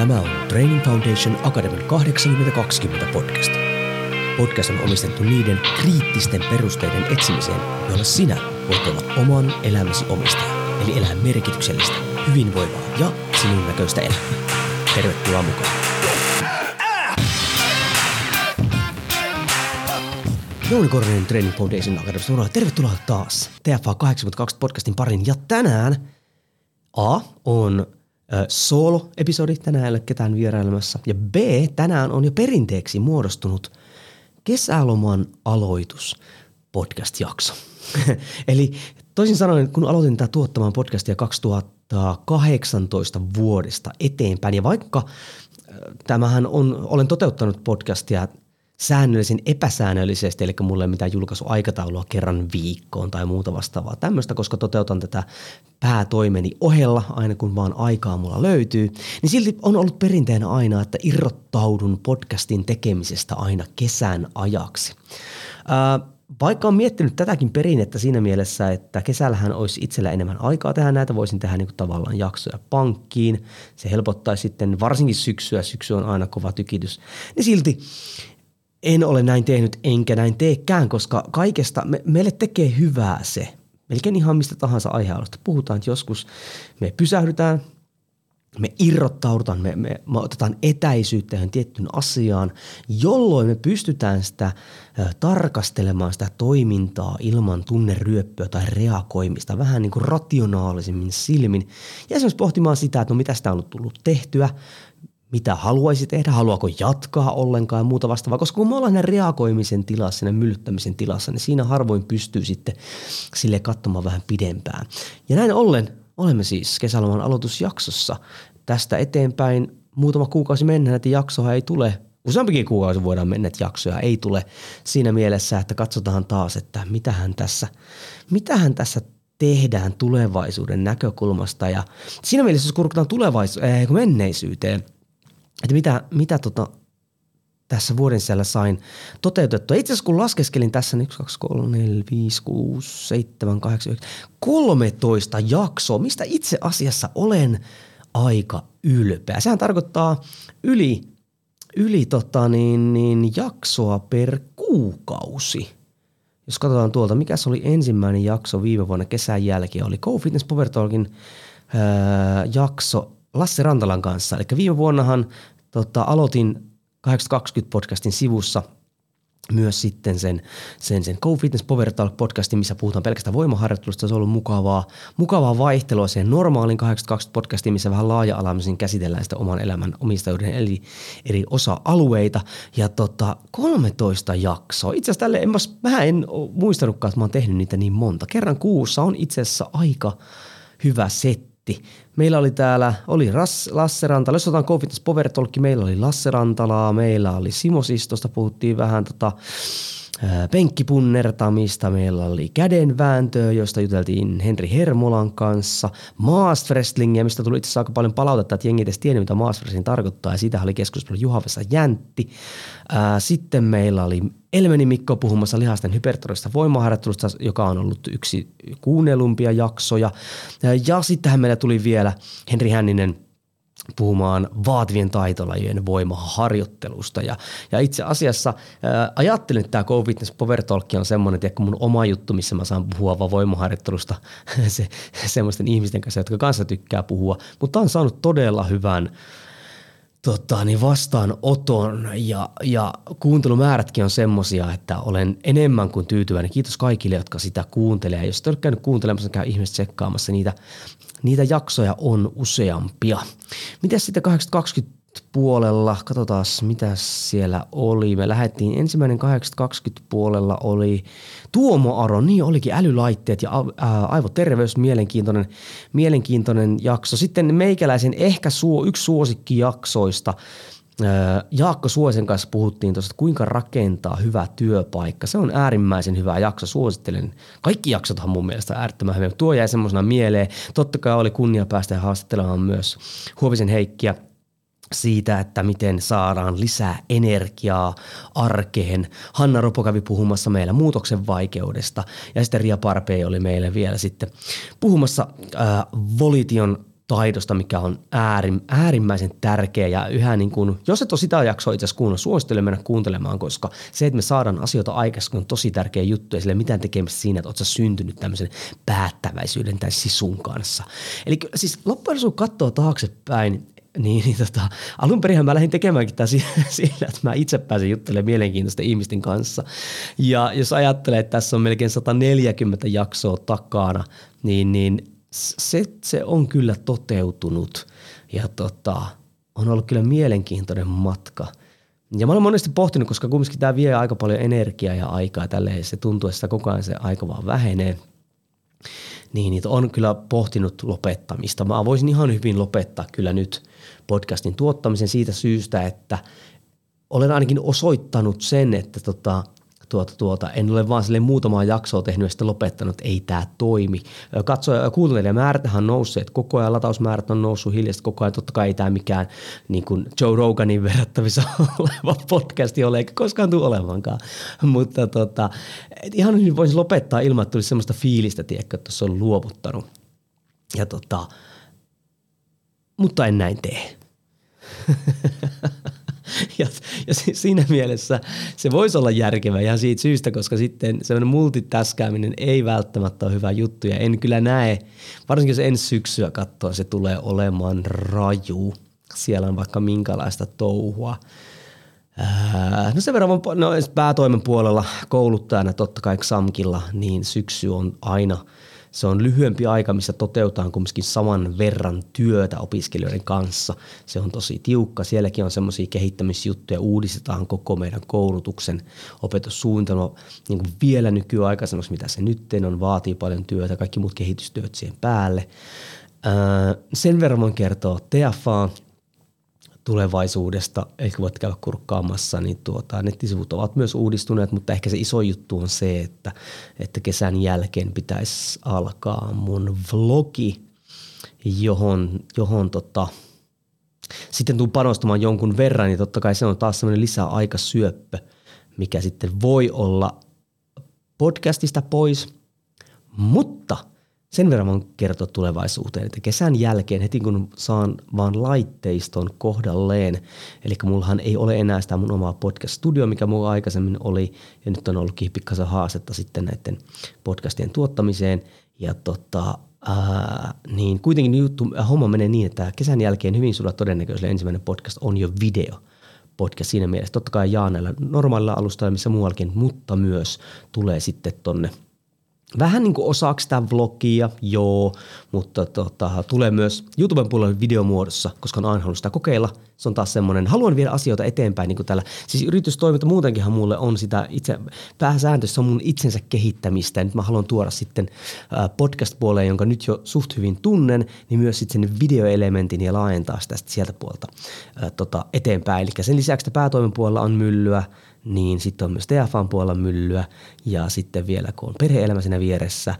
Tämä on Training Foundation Academy 8020 podcast. Podcast on omistettu niiden kriittisten perusteiden etsimiseen, joilla sinä voit olla oman elämäsi omistaja, eli elää merkityksellistä, hyvinvoivaa ja sinun näköistä elämää. Tervetuloa mukaan. Jouni Korhonen Training Foundation Academy. Tervetuloa taas TFA 82 podcastin parin. Ja tänään A on solo-episodi, tänään ei ole ketään vierailemassa. Ja B, tänään on jo perinteeksi muodostunut kesäloman aloitus podcast-jakso. Eli toisin sanoen, kun aloitin tätä tuottamaan podcastia 2018 vuodesta eteenpäin, ja vaikka tämähän on, olen toteuttanut podcastia säännöllisen epäsäännöllisesti, eli mulla ei ole mitään julkaisuaikataulua kerran viikkoon tai muuta vastaavaa tämmöistä, koska toteutan tätä päätoimeni ohella aina kun vaan aikaa mulla löytyy, niin silti on ollut perinteenä aina, että irrottaudun podcastin tekemisestä aina kesän ajaksi. Ää, vaikka on miettinyt tätäkin perinnettä siinä mielessä, että kesällähän olisi itsellä enemmän aikaa tehdä näitä, voisin tehdä niin tavallaan jaksoja pankkiin. Se helpottaisi sitten varsinkin syksyä, syksy on aina kova tykitys. Niin silti en ole näin tehnyt enkä näin teekään, koska kaikesta me, meille tekee hyvää se. Melkein ihan mistä tahansa aihealusta puhutaan, että joskus me pysähdytään, me irrottaudutaan, me, me, me otetaan etäisyyttä johon tiettyyn asiaan, jolloin me pystytään sitä ä, tarkastelemaan sitä toimintaa ilman tunneryöppöä tai reagoimista vähän niin kuin rationaalisemmin silmin. Ja esimerkiksi pohtimaan sitä, että no mitä sitä on tullut tehtyä, mitä haluaisi tehdä, haluaako jatkaa ollenkaan ja muuta vastaavaa, koska kun me ollaan reagoimisen tilassa, siinä myllyttämisen tilassa, niin siinä harvoin pystyy sitten sille katsomaan vähän pidempään. Ja näin ollen olemme siis kesäloman aloitusjaksossa. Tästä eteenpäin muutama kuukausi mennään, että jaksoa ei tule useampikin kuukausi voidaan mennä, että jaksoja ei tule siinä mielessä, että katsotaan taas, että mitähän tässä, mitähän tässä tehdään tulevaisuuden näkökulmasta. Ja siinä mielessä, jos kurkutaan tulevaisuuteen, äh, menneisyyteen – että mitä, mitä tota, tässä vuoden sisällä sain toteutettua. Itse asiassa kun laskeskelin tässä, niin 1, 2, 3, 4, 5, 6, 7, 8, 9, 13 jaksoa, mistä itse asiassa olen aika ylpeä. Sehän tarkoittaa yli, yli tota niin, niin jaksoa per kuukausi. Jos katsotaan tuolta, mikä se oli ensimmäinen jakso viime vuonna kesän jälkeen, oli Go Fitness Power Talkin öö, jakso Lasse Rantalan kanssa. Eli viime vuonnahan tota, aloitin 820 podcastin sivussa myös sitten sen, sen, sen Go Fitness Power Talk podcastin, missä puhutaan pelkästään voimaharjoittelusta. Se on ollut mukavaa, mukavaa vaihtelua siihen normaalin 820 podcastiin, missä vähän laaja-alaisesti käsitellään sitä oman elämän omistajuuden eli eri osa-alueita. Ja tota, 13 jaksoa. Itse asiassa tälle en, mä en muistanutkaan, että mä oon tehnyt niitä niin monta. Kerran kuussa on itse asiassa aika hyvä setti. Meillä oli täällä, oli Ras, Lasse Rantala, jos otetaan Confidence Power Talk, meillä oli Lasse Rantalaa, meillä oli Simo Sistosta, puhuttiin vähän tota, penkkipunnertamista, meillä oli kädenvääntöä, josta juteltiin Henri Hermolan kanssa, maast wrestlingia, mistä tuli itse asiassa aika paljon palautetta, että jengi edes tiennyt, mitä maast wrestling tarkoittaa, ja siitä oli keskustelu Juhavessa Jäntti. Sitten meillä oli Elmeni Mikko puhumassa lihasten hypertrofista voimaharjoittelusta, joka on ollut yksi kuunnelumpia jaksoja. Ja sittenhän meillä tuli vielä Henri Hänninen – puhumaan vaativien taitolajien voimaharjoittelusta. Ja, ja itse asiassa ää, ajattelin, että tämä Go Fitness Power Talk on semmoinen, että mun oma juttu, missä mä saan puhua vaan voimaharjoittelusta se, semmoisten ihmisten kanssa, jotka kanssa tykkää puhua. Mutta on saanut todella hyvän tota, niin vastaanoton ja, ja kuuntelumäärätkin on semmosia, että olen enemmän kuin tyytyväinen. Kiitos kaikille, jotka sitä kuuntelee. Jos et ole käynyt kuuntelemassa, niin käy ihmiset tsekkaamassa niitä Niitä jaksoja on useampia. Miten sitten 820 puolella, katsotaan mitä siellä oli. Me lähdettiin ensimmäinen 820 puolella oli Tuomo Aro, niin olikin älylaitteet ja aivoterveys, mielenkiintoinen, mielenkiintoinen jakso. Sitten meikäläisen ehkä suo, yksi suosikki jaksoista – Jaakko Suosen kanssa puhuttiin tuosta, kuinka rakentaa hyvä työpaikka. Se on äärimmäisen hyvä jakso, suosittelen. Kaikki jaksothan mun mielestä äärettömän hyvä. Tuo jäi semmoisena mieleen. Totta kai oli kunnia päästä haastattelemaan myös Huovisen Heikkiä siitä, että miten saadaan lisää energiaa arkeen. Hanna Ropo kävi puhumassa meillä muutoksen vaikeudesta ja sitten Ria Parpei oli meille vielä sitten puhumassa äh, Volition taidosta, mikä on äärim, äärimmäisen tärkeä ja yhä niin kuin, jos et ole sitä jaksoa itse asiassa kuunnella, suosittelen mennä kuuntelemaan, koska se, että me saadaan asioita aikaisemmin on tosi tärkeä juttu ja sillä mitään tekemistä siinä, että oot sä syntynyt tämmöisen päättäväisyyden tai sisun kanssa. Eli siis loppujen katsoo taaksepäin, niin, niin tota, alun perin mä lähdin tekemäänkin tämä sillä, että mä itse pääsen juttelemaan mielenkiintoisten ihmisten kanssa. Ja jos ajattelee, että tässä on melkein 140 jaksoa takana, niin, niin se, se on kyllä toteutunut ja tota, on ollut kyllä mielenkiintoinen matka. Ja mä olen monesti pohtinut, koska kumminkin tämä vie aika paljon energiaa ja aikaa tälleen, se tuntuu, että koko ajan se aika vaan vähenee. Niin, niin on kyllä pohtinut lopettamista. Mä voisin ihan hyvin lopettaa kyllä nyt podcastin tuottamisen siitä syystä, että olen ainakin osoittanut sen, että tota, tuota, tuota, en ole vaan sille muutamaa jaksoa tehnyt ja sitten lopettanut, että ei tämä toimi. Katsoja kuuntelijamäärät on nousseet koko ajan, latausmäärät on noussut hiljaisesti koko ajan. Totta kai ei tämä mikään niin kuin Joe Roganin verrattavissa oleva podcasti ole, eikä koskaan tule olevankaan. Mutta tota, ihan hyvin voisi lopettaa ilman, että tulisi sellaista fiilistä, tiedätkö, että se on luovuttanut. Ja tota, mutta en näin tee. ja, ja siinä mielessä se voisi olla järkevä ihan siitä syystä, koska sitten semmoinen multitaskääminen ei välttämättä ole hyvä juttu ja en kyllä näe, varsinkin jos ensi syksyä katsoa, se tulee olemaan raju. Siellä on vaikka minkälaista touhua. no sen verran, no päätoimen puolella kouluttajana totta kai XAMKilla, niin syksy on aina – se on lyhyempi aika, missä toteutetaan kumminkin saman verran työtä opiskelijoiden kanssa. Se on tosi tiukka. Sielläkin on semmoisia kehittämisjuttuja, uudistetaan koko meidän koulutuksen opetussuunnitelma niin kuin vielä nykyaikaisemmaksi, mitä se nyt on, vaatii paljon työtä, kaikki muut kehitystyöt siihen päälle. sen verran voin kertoa TFA, tulevaisuudesta, ehkä voit käydä kurkkaamassa, niin tuota, nettisivut ovat myös uudistuneet, mutta ehkä se iso juttu on se, että, että kesän jälkeen pitäisi alkaa mun vlogi, johon, johon tota, sitten tuun panostamaan jonkun verran, niin totta kai se on taas semmoinen lisäaikasyöppö, mikä sitten voi olla podcastista pois, mutta – sen verran voin kertoa tulevaisuuteen, että kesän jälkeen heti kun saan vaan laitteiston kohdalleen, eli mullahan ei ole enää sitä mun omaa podcast-studio, mikä mulla aikaisemmin oli, ja nyt on ollutkin pikkasen haastetta sitten näiden podcastien tuottamiseen, ja tota, ää, niin kuitenkin juttu, homma menee niin, että kesän jälkeen hyvin sulla todennäköisesti ensimmäinen podcast on jo video podcast siinä mielessä. Totta kai jaa näillä normaalilla alustalla, missä muuallakin, mutta myös tulee sitten tonne – vähän niin kuin osaksi sitä vlogia, joo, mutta tota, tulee myös YouTuben puolelle videomuodossa, koska on aina halunnut sitä kokeilla. Se on taas semmoinen, haluan viedä asioita eteenpäin niin kuin tällä. Siis yritystoiminta muutenkinhan mulle on sitä itse, pääsääntöisesti se on mun itsensä kehittämistä. Ja nyt mä haluan tuoda sitten podcast-puoleen, jonka nyt jo suht hyvin tunnen, niin myös sitten sen videoelementin ja laajentaa sitä sieltä puolta tota, eteenpäin. Eli sen lisäksi, että päätoimen puolella on myllyä, niin sitten on myös TFAn puolella myllyä ja sitten vielä kun on perhe-elämä siinä vieressä,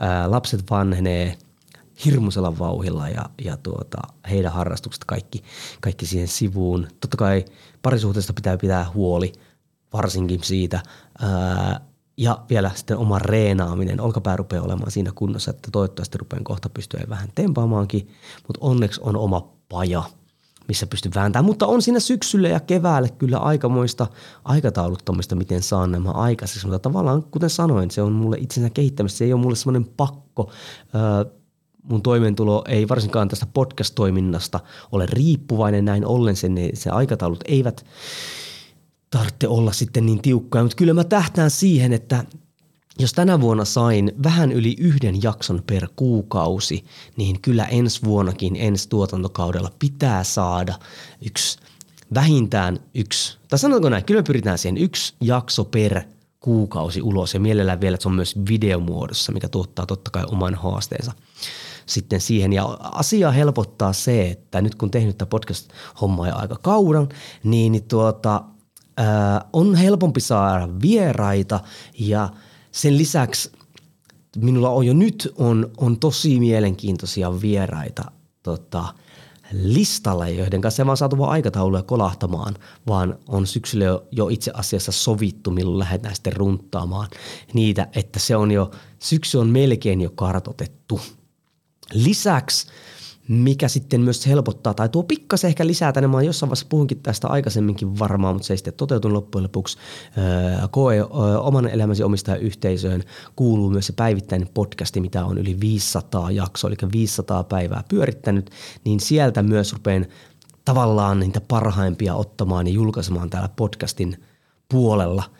ää, lapset vanhenee hirmuisella vauhilla ja, ja tuota, heidän harrastukset kaikki, kaikki siihen sivuun. Totta kai parisuhteesta pitää pitää huoli, varsinkin siitä. Ää, ja vielä sitten oma reenaaminen. Olkapää rupeaa olemaan siinä kunnossa, että toivottavasti rupean kohta pystyä vähän tempaamaankin, mutta onneksi on oma paja – missä pystyy vääntämään. Mutta on siinä syksyllä ja keväällä kyllä aikamoista aikatauluttamista, miten saan nämä aikaiseksi. Mutta tavallaan, kuten sanoin, se on mulle itsensä kehittämistä. Se ei ole mulle semmoinen pakko. mun toimeentulo ei varsinkaan tästä podcast-toiminnasta ole riippuvainen näin ollen. Sen, se aikataulut eivät tarvitse olla sitten niin tiukkaa, mutta kyllä mä tähtään siihen, että jos tänä vuonna sain vähän yli yhden jakson per kuukausi, niin kyllä ensi vuonnakin, ensi tuotantokaudella pitää saada yksi, vähintään yksi, tai sanotaanko näin, kyllä pyritään siihen yksi jakso per kuukausi ulos ja mielellään vielä, että se on myös videomuodossa, mikä tuottaa totta kai oman haasteensa sitten siihen. Ja asia helpottaa se, että nyt kun tehnyt tätä podcast-hommaa jo aika kauan, niin, niin tuota, ää, on helpompi saada vieraita ja – sen lisäksi minulla on jo nyt on, on tosi mielenkiintoisia vieraita tota, listalla, joiden kanssa ei vaan saatu vaan aikatauluja kolahtamaan, vaan on syksyllä jo, jo itse asiassa sovittu, milloin lähdetään sitten runttaamaan niitä, että se on jo, syksy on melkein jo kartotettu. Lisäksi mikä sitten myös helpottaa tai tuo pikkasen ehkä lisää tänne. Mä jossain vaiheessa puhunkin tästä aikaisemminkin varmaan, mutta se ei sitten toteutunut loppujen lopuksi. Koe oman elämäsi omistajayhteisöön kuuluu myös se päivittäinen podcasti, mitä on yli 500 jaksoa, eli 500 päivää pyörittänyt, niin sieltä myös rupean tavallaan niitä parhaimpia ottamaan ja julkaisemaan täällä podcastin puolella –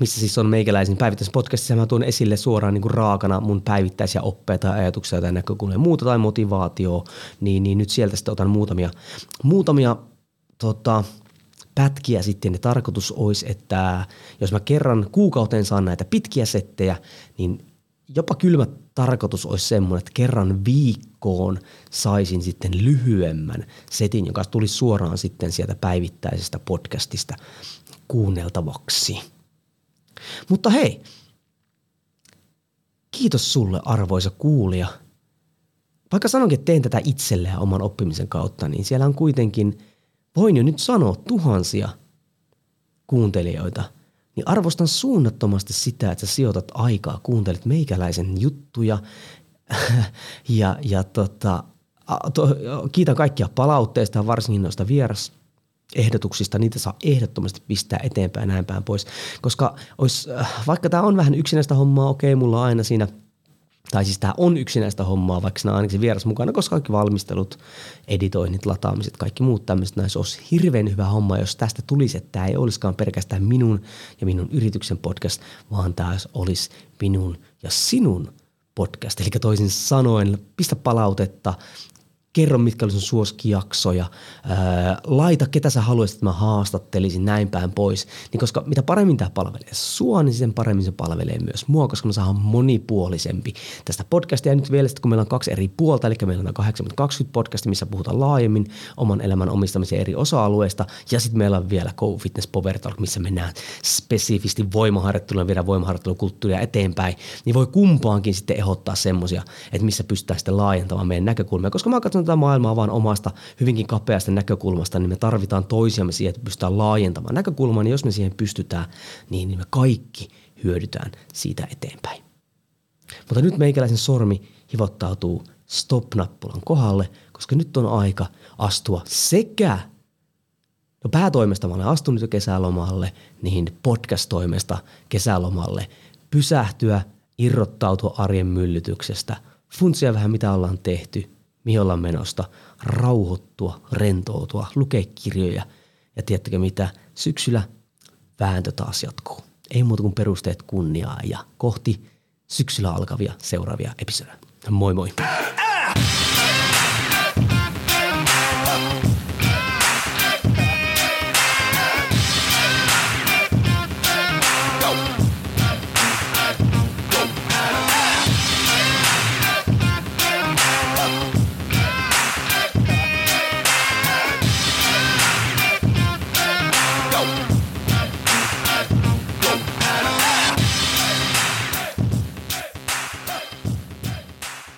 missä siis on meikäläisin päivittäispodcastissa mä tuon esille suoraan niin kuin raakana mun päivittäisiä oppeja tai ajatuksia tai näkökulmia. Muuta tai motivaatioa, niin, niin nyt sieltä sitten otan muutamia, muutamia tota, pätkiä sitten. Ja tarkoitus olisi, että jos mä kerran kuukauteen saan näitä pitkiä settejä, niin jopa kylmä tarkoitus olisi semmoinen, että kerran viikkoon saisin sitten lyhyemmän setin, joka tulisi suoraan sitten sieltä päivittäisestä podcastista kuunneltavaksi. Mutta hei, kiitos sulle arvoisa kuulija. Vaikka sanonkin, että teen tätä itselleen oman oppimisen kautta, niin siellä on kuitenkin, voin jo nyt sanoa, tuhansia kuuntelijoita – niin arvostan suunnattomasti sitä, että sä sijoitat aikaa, kuuntelet meikäläisen juttuja ja, ja tota, to, kiitän kaikkia palautteista, varsinkin noista vieras ehdotuksista, niitä saa ehdottomasti pistää eteenpäin näin päin pois. Koska olisi, äh, vaikka tämä on vähän yksinäistä hommaa, okei, mulla on aina siinä – tai siis tämä on yksinäistä hommaa, vaikka siinä on ainakin vieras mukana, koska kaikki valmistelut, editoinnit, lataamiset, kaikki muut tämmöiset, näissä olisi hirveän hyvä homma, jos tästä tulisi, että tämä ei olisikaan pelkästään minun ja minun yrityksen podcast, vaan tämä olisi minun ja sinun podcast. Eli toisin sanoen, pistä palautetta, kerro mitkä oli sun suosikkijaksoja, ää, laita ketä sä haluaisit, että mä haastattelisin näin päin pois. Niin koska mitä paremmin tämä palvelee sua, niin sen paremmin se palvelee myös mua, koska mä saan monipuolisempi tästä podcastia. Ja nyt vielä sitten, kun meillä on kaksi eri puolta, eli meillä on 80-20 podcasti, missä puhutaan laajemmin oman elämän omistamisen eri osa-alueista. Ja sitten meillä on vielä Go Fitness Power Talk, missä mennään spesifisti voimaharjoittelua, viedään voimaharjoittelukulttuuria eteenpäin. Niin voi kumpaankin sitten ehdottaa semmoisia, että missä pystytään sitten laajentamaan meidän näkökulmia. Koska mä katson tätä maailmaa vaan omasta hyvinkin kapeasta näkökulmasta, niin me tarvitaan toisiamme siihen, että pystytään laajentamaan näkökulmaa, niin jos me siihen pystytään, niin, niin me kaikki hyödytään siitä eteenpäin. Mutta nyt meikäläisen sormi hivottautuu stop-nappulan kohdalle, koska nyt on aika astua sekä No päätoimesta mä olen astunut jo kesälomalle, niin podcast-toimesta kesälomalle, pysähtyä, irrottautua arjen myllytyksestä, funtsia vähän mitä ollaan tehty, mihin ollaan menosta, rauhoittua, rentoutua, lukea kirjoja ja tiedättekö mitä, syksyllä vääntö taas jatkuu. Ei muuta kuin perusteet kunniaa ja kohti syksyllä alkavia seuraavia episodeja. Moi moi!